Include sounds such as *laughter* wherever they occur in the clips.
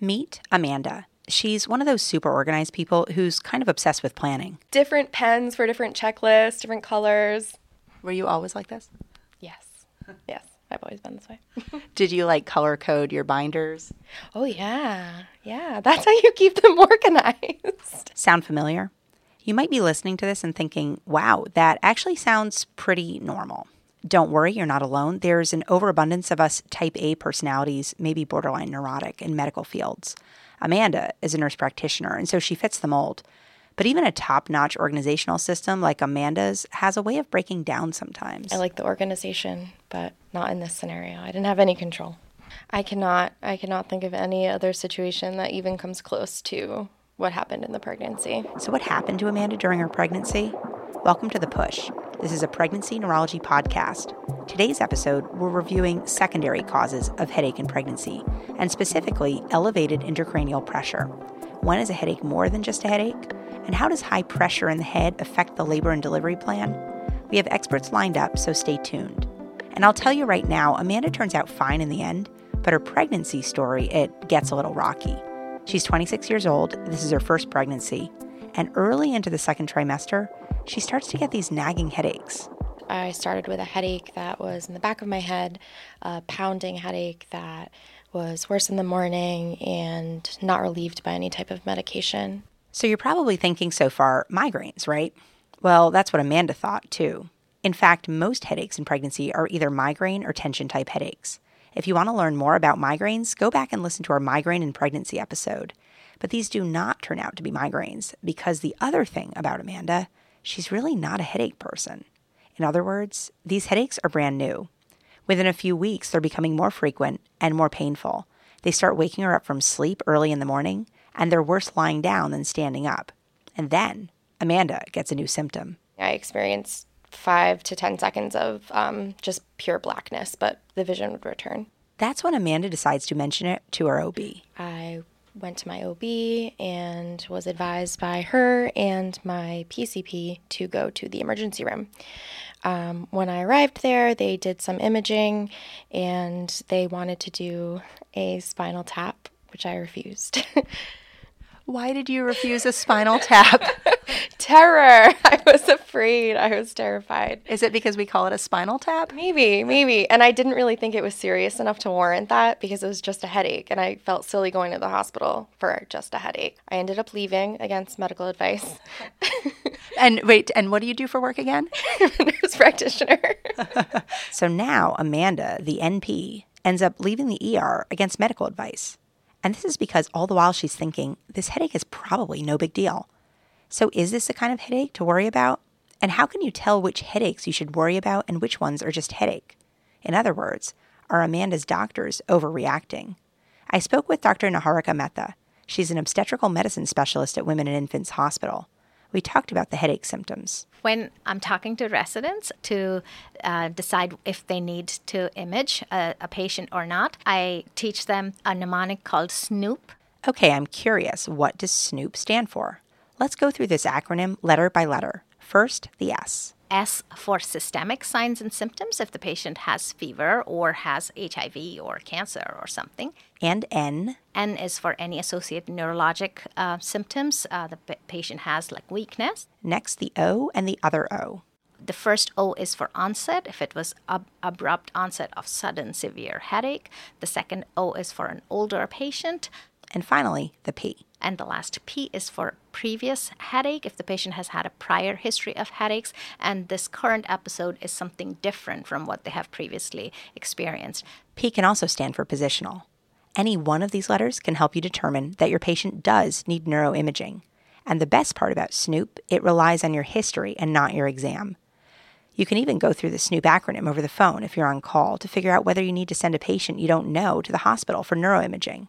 Meet Amanda. She's one of those super organized people who's kind of obsessed with planning. Different pens for different checklists, different colors. Were you always like this? Yes. Yes. I've always been this way. *laughs* Did you like color code your binders? Oh, yeah. Yeah. That's how you keep them *laughs* organized. Sound familiar? You might be listening to this and thinking, wow, that actually sounds pretty normal. Don't worry, you're not alone. There's an overabundance of us type A personalities, maybe borderline neurotic, in medical fields. Amanda is a nurse practitioner, and so she fits the mold. But even a top notch organizational system like Amanda's has a way of breaking down sometimes. I like the organization, but not in this scenario. I didn't have any control. I cannot I cannot think of any other situation that even comes close to what happened in the pregnancy. So what happened to Amanda during her pregnancy? Welcome to The Push. This is a pregnancy neurology podcast. Today's episode, we're reviewing secondary causes of headache in pregnancy, and specifically elevated intracranial pressure. When is a headache more than just a headache? And how does high pressure in the head affect the labor and delivery plan? We have experts lined up, so stay tuned. And I'll tell you right now, Amanda turns out fine in the end, but her pregnancy story, it gets a little rocky. She's 26 years old, this is her first pregnancy, and early into the second trimester, she starts to get these nagging headaches. I started with a headache that was in the back of my head, a pounding headache that was worse in the morning and not relieved by any type of medication. So you're probably thinking so far migraines, right? Well, that's what Amanda thought too. In fact, most headaches in pregnancy are either migraine or tension type headaches. If you want to learn more about migraines, go back and listen to our migraine in pregnancy episode. But these do not turn out to be migraines because the other thing about Amanda she's really not a headache person. In other words, these headaches are brand new. Within a few weeks, they're becoming more frequent and more painful. They start waking her up from sleep early in the morning, and they're worse lying down than standing up. And then Amanda gets a new symptom. I experienced five to 10 seconds of um, just pure blackness, but the vision would return. That's when Amanda decides to mention it to her OB. I went to my OB and was advised by her and my PCP to go to the emergency room. Um, when I arrived there, they did some imaging and they wanted to do a spinal tap, which I refused. *laughs* Why did you refuse a spinal tap? *laughs* Terror. I was afraid. I was terrified. Is it because we call it a spinal tap? Maybe, maybe. And I didn't really think it was serious enough to warrant that because it was just a headache. And I felt silly going to the hospital for just a headache. I ended up leaving against medical advice. *laughs* and wait, and what do you do for work again? *laughs* Nurse practitioner. so now Amanda, the NP, ends up leaving the ER against medical advice. And this is because all the while she's thinking, this headache is probably no big deal. So, is this the kind of headache to worry about? And how can you tell which headaches you should worry about and which ones are just headache? In other words, are Amanda's doctors overreacting? I spoke with Dr. Niharika Mehta. She's an obstetrical medicine specialist at Women and Infants Hospital we talked about the headache symptoms. When I'm talking to residents to uh, decide if they need to image a, a patient or not, I teach them a mnemonic called SNOOP. Okay, I'm curious. What does SNOOP stand for? Let's go through this acronym letter by letter. First, the S. S for systemic signs and symptoms if the patient has fever or has HIV or cancer or something. And N. N is for any associated neurologic uh, symptoms uh, the p- patient has, like weakness. Next, the O and the other O. The first O is for onset, if it was ab- abrupt onset of sudden severe headache. The second O is for an older patient. And finally, the P. And the last P is for previous headache, if the patient has had a prior history of headaches, and this current episode is something different from what they have previously experienced. P can also stand for positional. Any one of these letters can help you determine that your patient does need neuroimaging. And the best part about Snoop, it relies on your history and not your exam. You can even go through the Snoop acronym over the phone if you're on call to figure out whether you need to send a patient you don't know to the hospital for neuroimaging.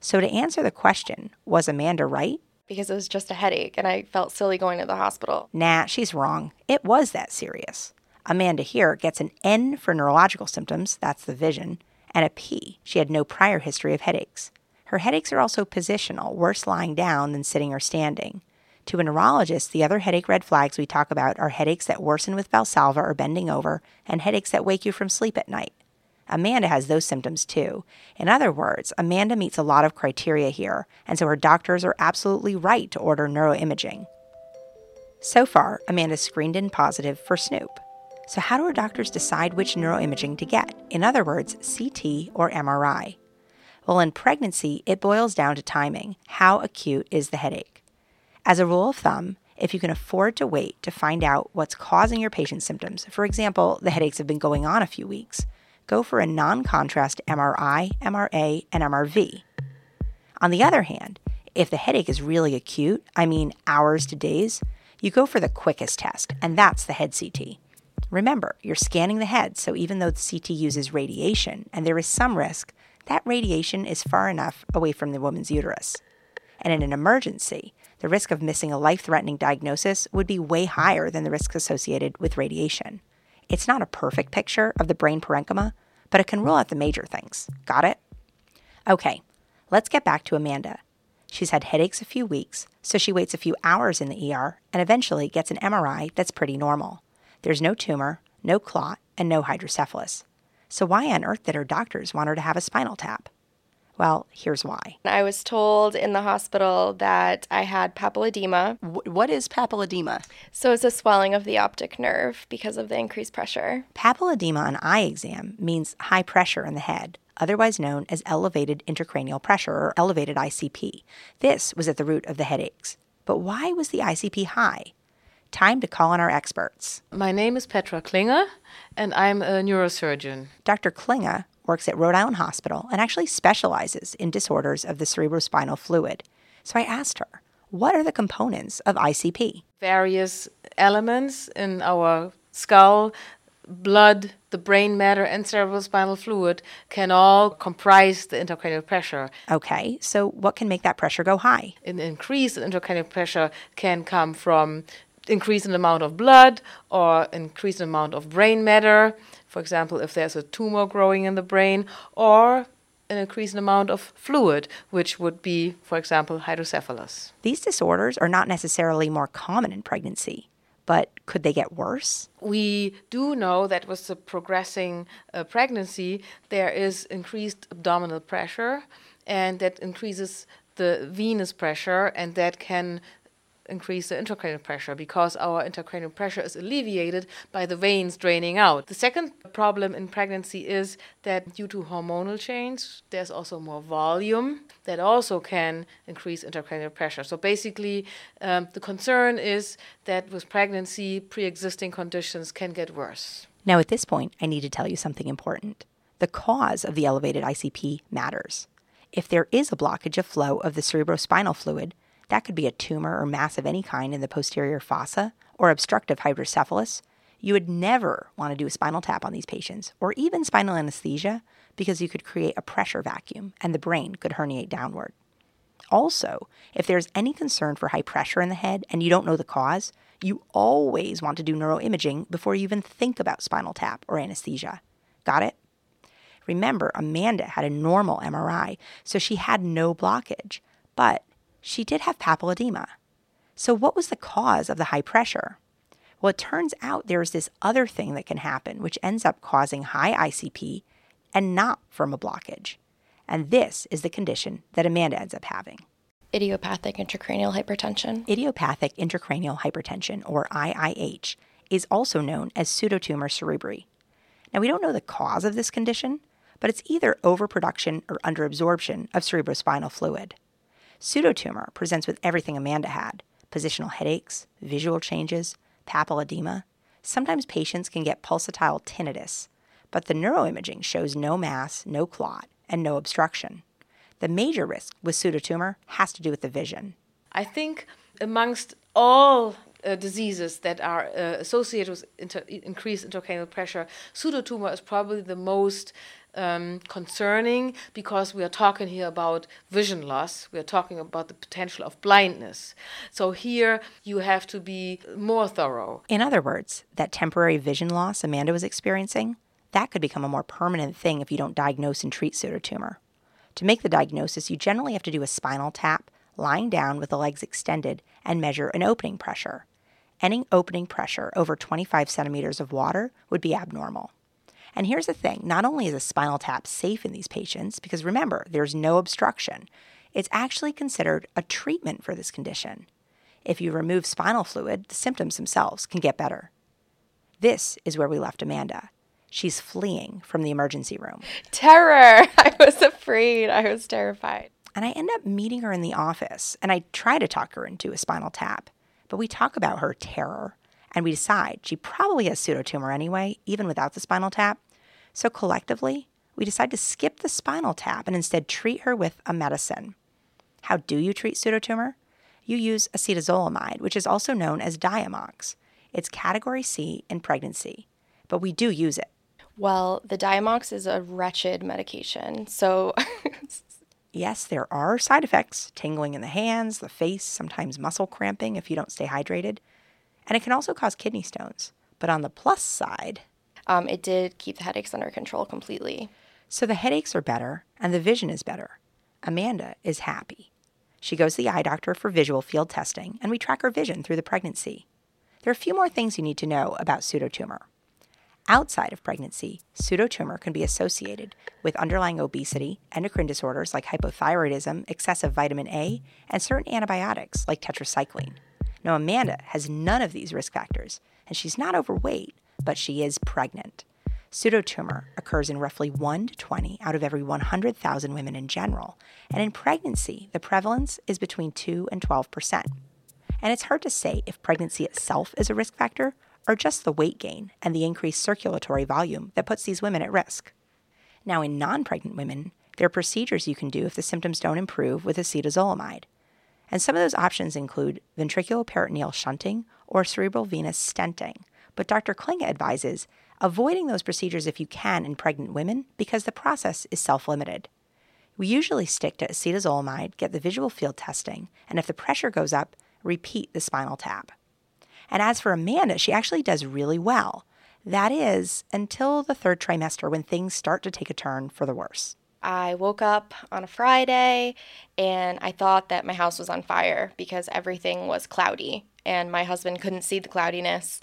So, to answer the question, was Amanda right? Because it was just a headache and I felt silly going to the hospital. Nah, she's wrong. It was that serious. Amanda here gets an N for neurological symptoms, that's the vision, and a P. She had no prior history of headaches. Her headaches are also positional, worse lying down than sitting or standing. To a neurologist, the other headache red flags we talk about are headaches that worsen with Valsalva or bending over, and headaches that wake you from sleep at night. Amanda has those symptoms too. In other words, Amanda meets a lot of criteria here, and so her doctors are absolutely right to order neuroimaging. So far, Amanda's screened in positive for Snoop. So, how do her doctors decide which neuroimaging to get? In other words, CT or MRI? Well, in pregnancy, it boils down to timing. How acute is the headache? As a rule of thumb, if you can afford to wait to find out what's causing your patient's symptoms, for example, the headaches have been going on a few weeks, go for a non contrast MRI, MRA, and MRV. On the other hand, if the headache is really acute, I mean hours to days, you go for the quickest test, and that's the head CT. Remember, you're scanning the head, so even though the CT uses radiation and there is some risk, that radiation is far enough away from the woman's uterus. And in an emergency, the risk of missing a life threatening diagnosis would be way higher than the risks associated with radiation. It's not a perfect picture of the brain parenchyma, but it can rule out the major things. Got it? Okay, let's get back to Amanda. She's had headaches a few weeks, so she waits a few hours in the ER and eventually gets an MRI that's pretty normal. There's no tumor, no clot, and no hydrocephalus. So, why on earth did her doctors want her to have a spinal tap? Well, here's why. I was told in the hospital that I had papilledema. W- what is papilledema? So it's a swelling of the optic nerve because of the increased pressure. Papilledema on eye exam means high pressure in the head, otherwise known as elevated intracranial pressure or elevated ICP. This was at the root of the headaches. But why was the ICP high? Time to call on our experts. My name is Petra Klinge, and I'm a neurosurgeon. Dr. Klinge works at Rhode Island Hospital and actually specializes in disorders of the cerebrospinal fluid. So I asked her, what are the components of ICP? Various elements in our skull, blood, the brain matter, and cerebrospinal fluid can all comprise the intracranial pressure. Okay, so what can make that pressure go high? An increase in intracranial pressure can come from increase in the amount of blood or increase in amount of brain matter, for example, if there's a tumor growing in the brain, or an increased amount of fluid, which would be, for example, hydrocephalus. These disorders are not necessarily more common in pregnancy, but could they get worse? We do know that with the progressing uh, pregnancy, there is increased abdominal pressure, and that increases the venous pressure, and that can increase the intracranial pressure because our intracranial pressure is alleviated by the veins draining out. The second problem in pregnancy is that due to hormonal change, there's also more volume that also can increase intracranial pressure. So basically, um, the concern is that with pregnancy, pre existing conditions can get worse. Now, at this point, I need to tell you something important. The cause of the elevated ICP matters. If there is a blockage of flow of the cerebrospinal fluid, that could be a tumor or mass of any kind in the posterior fossa or obstructive hydrocephalus. You would never want to do a spinal tap on these patients or even spinal anesthesia because you could create a pressure vacuum and the brain could herniate downward. Also, if there's any concern for high pressure in the head and you don't know the cause, you always want to do neuroimaging before you even think about spinal tap or anesthesia. Got it? Remember, Amanda had a normal MRI, so she had no blockage. But she did have papilledema. So, what was the cause of the high pressure? Well, it turns out there is this other thing that can happen, which ends up causing high ICP and not from a blockage. And this is the condition that Amanda ends up having idiopathic intracranial hypertension. Idiopathic intracranial hypertension, or IIH, is also known as pseudotumor cerebri. Now, we don't know the cause of this condition, but it's either overproduction or underabsorption of cerebrospinal fluid. Pseudotumor presents with everything Amanda had positional headaches, visual changes, papilledema. Sometimes patients can get pulsatile tinnitus, but the neuroimaging shows no mass, no clot, and no obstruction. The major risk with pseudotumor has to do with the vision. I think amongst all uh, diseases that are uh, associated with inter- increased intracranial pressure, pseudotumor is probably the most um, concerning because we are talking here about vision loss. We are talking about the potential of blindness. So here you have to be more thorough. In other words, that temporary vision loss Amanda was experiencing, that could become a more permanent thing if you don't diagnose and treat pseudotumor. To make the diagnosis, you generally have to do a spinal tap, lying down with the legs extended, and measure an opening pressure. Any opening pressure over 25 centimeters of water would be abnormal. And here's the thing not only is a spinal tap safe in these patients, because remember, there's no obstruction, it's actually considered a treatment for this condition. If you remove spinal fluid, the symptoms themselves can get better. This is where we left Amanda. She's fleeing from the emergency room. Terror! *laughs* I was afraid. I was terrified. And I end up meeting her in the office, and I try to talk her into a spinal tap. But we talk about her terror, and we decide she probably has pseudotumor anyway, even without the spinal tap. So collectively, we decide to skip the spinal tap and instead treat her with a medicine. How do you treat pseudotumor? You use acetazolamide, which is also known as Diamox. It's category C in pregnancy, but we do use it. Well, the Diamox is a wretched medication. So, *laughs* yes, there are side effects tingling in the hands, the face, sometimes muscle cramping if you don't stay hydrated. And it can also cause kidney stones. But on the plus side, um, it did keep the headaches under control completely. So the headaches are better and the vision is better. Amanda is happy. She goes to the eye doctor for visual field testing, and we track her vision through the pregnancy. There are a few more things you need to know about pseudotumor. Outside of pregnancy, pseudotumor can be associated with underlying obesity, endocrine disorders like hypothyroidism, excessive vitamin A, and certain antibiotics like tetracycline. Now, Amanda has none of these risk factors, and she's not overweight, but she is pregnant. Pseudotumor occurs in roughly 1 to 20 out of every 100,000 women in general, and in pregnancy, the prevalence is between 2 and 12 percent. And it's hard to say if pregnancy itself is a risk factor or just the weight gain and the increased circulatory volume that puts these women at risk. Now, in non pregnant women, there are procedures you can do if the symptoms don't improve with acetazolamide. And some of those options include ventriculoperitoneal shunting or cerebral venous stenting. But Dr. Klinge advises avoiding those procedures if you can in pregnant women because the process is self limited. We usually stick to acetazolamide, get the visual field testing, and if the pressure goes up, repeat the spinal tap. And as for Amanda, she actually does really well. That is, until the third trimester when things start to take a turn for the worse. I woke up on a Friday and I thought that my house was on fire because everything was cloudy and my husband couldn't see the cloudiness.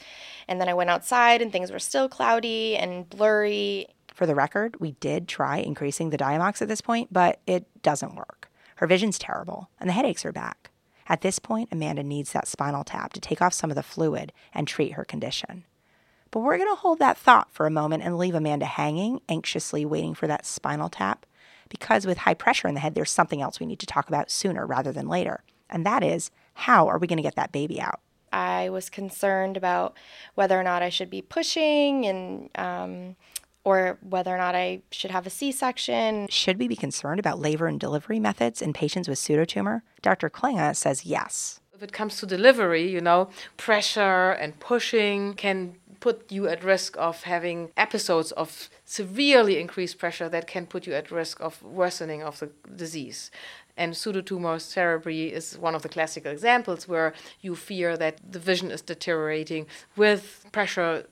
And then I went outside and things were still cloudy and blurry. For the record, we did try increasing the Diamox at this point, but it doesn't work. Her vision's terrible and the headaches are back. At this point, Amanda needs that spinal tap to take off some of the fluid and treat her condition. But we're going to hold that thought for a moment and leave Amanda hanging, anxiously waiting for that spinal tap because with high pressure in the head, there's something else we need to talk about sooner rather than later. And that is how are we going to get that baby out? I was concerned about whether or not I should be pushing and, um, or whether or not I should have a C section. Should we be concerned about labor and delivery methods in patients with pseudotumor? Dr. Klinge says yes. If it comes to delivery, you know, pressure and pushing can put you at risk of having episodes of severely increased pressure that can put you at risk of worsening of the disease. And pseudotumor cerebri is one of the classical examples where you fear that the vision is deteriorating with pressure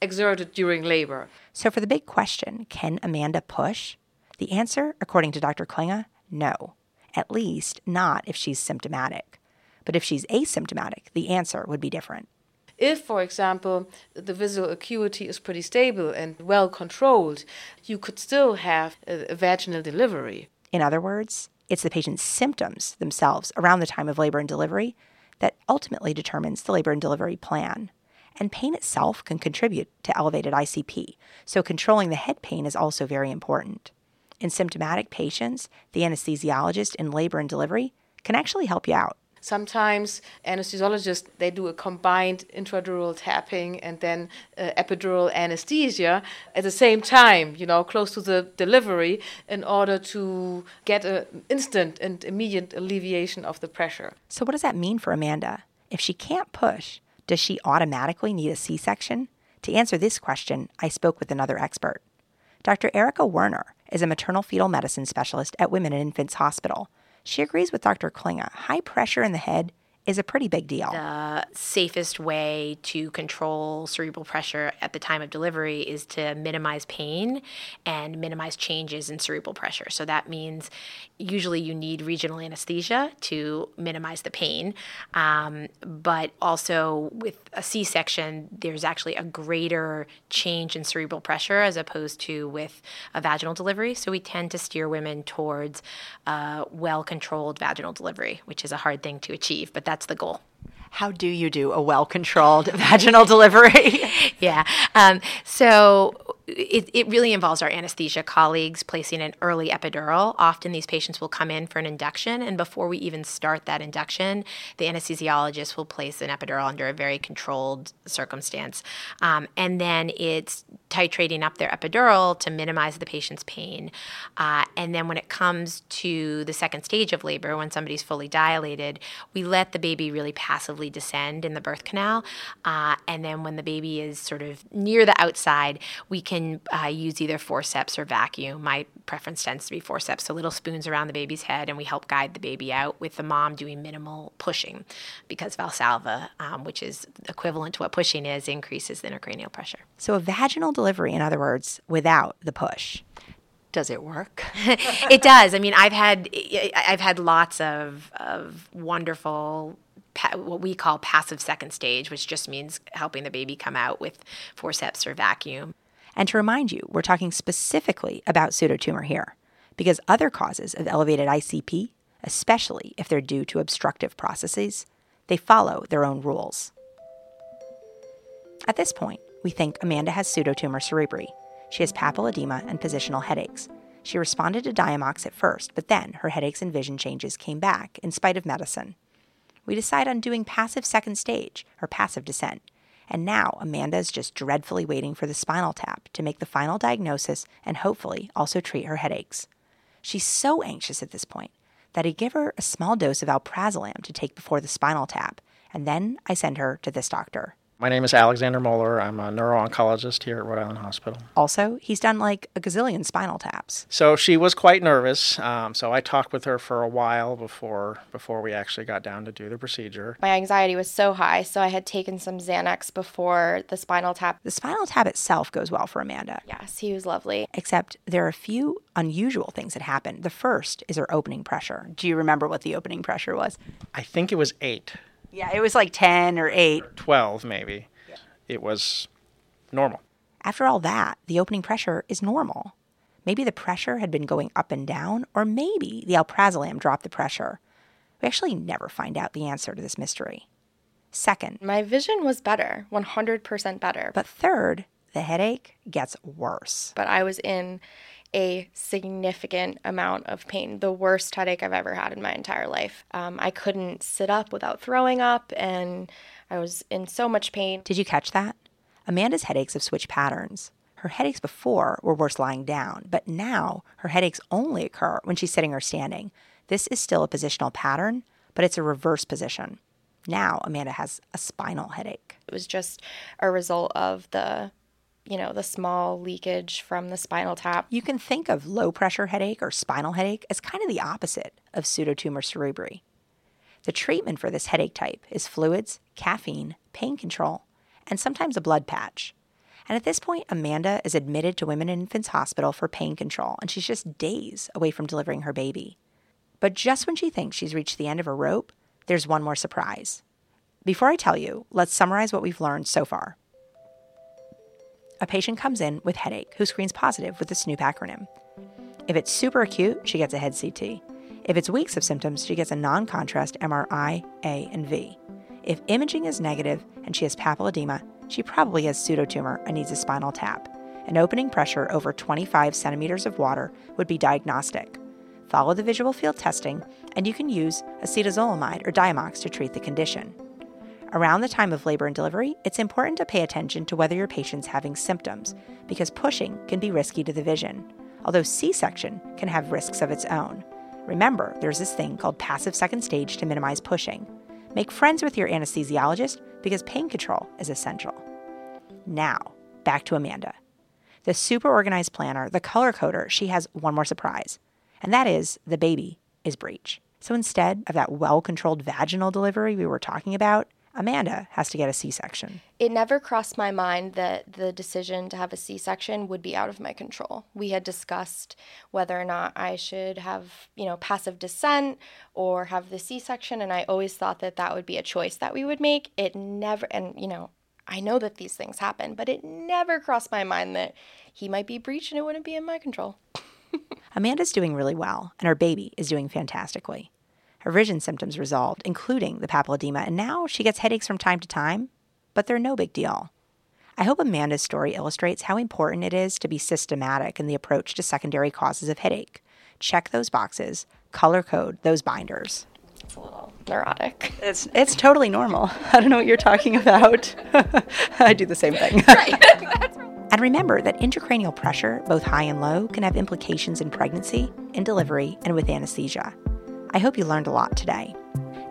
exerted during labor. So, for the big question, can Amanda push? The answer, according to Dr. Klinge, no. At least not if she's symptomatic. But if she's asymptomatic, the answer would be different. If, for example, the visual acuity is pretty stable and well controlled, you could still have a vaginal delivery. In other words, it's the patient's symptoms themselves around the time of labor and delivery that ultimately determines the labor and delivery plan. And pain itself can contribute to elevated ICP, so controlling the head pain is also very important. In symptomatic patients, the anesthesiologist in labor and delivery can actually help you out. Sometimes anesthesiologists they do a combined intradural tapping and then uh, epidural anesthesia at the same time, you know, close to the delivery, in order to get an instant and immediate alleviation of the pressure. So, what does that mean for Amanda? If she can't push, does she automatically need a C section? To answer this question, I spoke with another expert. Dr. Erika Werner is a maternal fetal medicine specialist at Women and Infants Hospital she agrees with Dr. Klinge. High pressure in the head is a pretty big deal. The safest way to control cerebral pressure at the time of delivery is to minimize pain and minimize changes in cerebral pressure. So that means usually you need regional anesthesia to minimize the pain. Um, but also with a C section, there's actually a greater change in cerebral pressure as opposed to with a vaginal delivery. So we tend to steer women towards well controlled vaginal delivery, which is a hard thing to achieve, but that's the goal. How do you do a well controlled *laughs* vaginal delivery? *laughs* yeah. Um, so it, it really involves our anesthesia colleagues placing an early epidural. Often these patients will come in for an induction, and before we even start that induction, the anesthesiologist will place an epidural under a very controlled circumstance. Um, and then it's titrating up their epidural to minimize the patient's pain. Uh, and then when it comes to the second stage of labor, when somebody's fully dilated, we let the baby really passively descend in the birth canal. Uh, and then when the baby is sort of near the outside, we can uh, use either forceps or vacuum. My preference tends to be forceps, so little spoons around the baby's head, and we help guide the baby out with the mom doing minimal pushing because Valsalva, um, which is equivalent to what pushing is, increases the intracranial pressure. So, a vaginal delivery, in other words, without the push. Does it work? *laughs* it does. I mean, I've had I've had lots of of wonderful what we call passive second stage, which just means helping the baby come out with forceps or vacuum. And to remind you, we're talking specifically about pseudotumor here, because other causes of elevated ICP, especially if they're due to obstructive processes, they follow their own rules. At this point, we think Amanda has pseudotumor cerebri. She has papilledema and positional headaches. She responded to Diamox at first, but then her headaches and vision changes came back in spite of medicine. We decide on doing passive second stage, or passive descent, and now Amanda is just dreadfully waiting for the spinal tap to make the final diagnosis and hopefully also treat her headaches. She's so anxious at this point that I give her a small dose of alprazolam to take before the spinal tap, and then I send her to this doctor. My name is Alexander Mohler. I'm a neuro-oncologist here at Rhode Island Hospital. Also, he's done like a gazillion spinal taps. So she was quite nervous. Um, so I talked with her for a while before before we actually got down to do the procedure. My anxiety was so high, so I had taken some Xanax before the spinal tap. The spinal tap itself goes well for Amanda. Yes, he was lovely. Except there are a few unusual things that happen. The first is her opening pressure. Do you remember what the opening pressure was? I think it was eight. Yeah, it was like 10 or 8. Or 12, maybe. Yeah. It was normal. After all that, the opening pressure is normal. Maybe the pressure had been going up and down, or maybe the alprazolam dropped the pressure. We actually never find out the answer to this mystery. Second, my vision was better, 100% better. But third, the headache gets worse. But I was in a significant amount of pain, the worst headache I've ever had in my entire life. Um, I couldn't sit up without throwing up, and I was in so much pain. Did you catch that? Amanda's headaches have switched patterns. Her headaches before were worse lying down, but now her headaches only occur when she's sitting or standing. This is still a positional pattern, but it's a reverse position. Now Amanda has a spinal headache. It was just a result of the you know, the small leakage from the spinal tap. You can think of low pressure headache or spinal headache as kind of the opposite of pseudotumor cerebri. The treatment for this headache type is fluids, caffeine, pain control, and sometimes a blood patch. And at this point, Amanda is admitted to Women and Infants Hospital for pain control, and she's just days away from delivering her baby. But just when she thinks she's reached the end of her rope, there's one more surprise. Before I tell you, let's summarize what we've learned so far a patient comes in with headache who screens positive with the SNOOP acronym. If it's super acute, she gets a head CT. If it's weeks of symptoms, she gets a non contrast MRI, A, and V. If imaging is negative and she has papilledema, she probably has pseudotumor and needs a spinal tap. An opening pressure over 25 centimeters of water would be diagnostic. Follow the visual field testing, and you can use acetazolamide or Diamox to treat the condition. Around the time of labor and delivery, it's important to pay attention to whether your patient's having symptoms, because pushing can be risky to the vision, although C section can have risks of its own. Remember, there's this thing called passive second stage to minimize pushing. Make friends with your anesthesiologist because pain control is essential. Now, back to Amanda. The super organized planner, the color coder, she has one more surprise, and that is the baby is breech. So instead of that well controlled vaginal delivery we were talking about, Amanda has to get a C section. It never crossed my mind that the decision to have a C section would be out of my control. We had discussed whether or not I should have, you know, passive descent or have the C section, and I always thought that that would be a choice that we would make. It never, and, you know, I know that these things happen, but it never crossed my mind that he might be breached and it wouldn't be in my control. *laughs* Amanda's doing really well, and her baby is doing fantastically. Her vision symptoms resolved, including the papilledema, and now she gets headaches from time to time, but they're no big deal. I hope Amanda's story illustrates how important it is to be systematic in the approach to secondary causes of headache. Check those boxes, color code those binders. It's a little neurotic. It's it's totally normal. *laughs* I don't know what you're talking about. *laughs* I do the same thing. *laughs* and remember that intracranial pressure, both high and low, can have implications in pregnancy, in delivery, and with anesthesia. I hope you learned a lot today.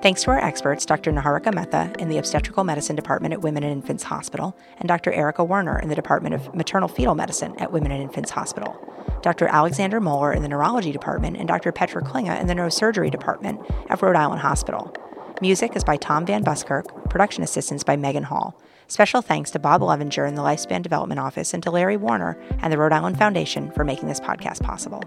Thanks to our experts, Dr. Niharika Mehta in the Obstetrical Medicine Department at Women and Infants Hospital, and Dr. Erika Werner in the Department of Maternal Fetal Medicine at Women and Infants Hospital, Dr. Alexander Mohler in the Neurology Department, and Dr. Petra Klinge in the Neurosurgery Department at Rhode Island Hospital. Music is by Tom Van Buskirk, production assistance by Megan Hall. Special thanks to Bob Levenger in the Lifespan Development Office and to Larry Warner and the Rhode Island Foundation for making this podcast possible.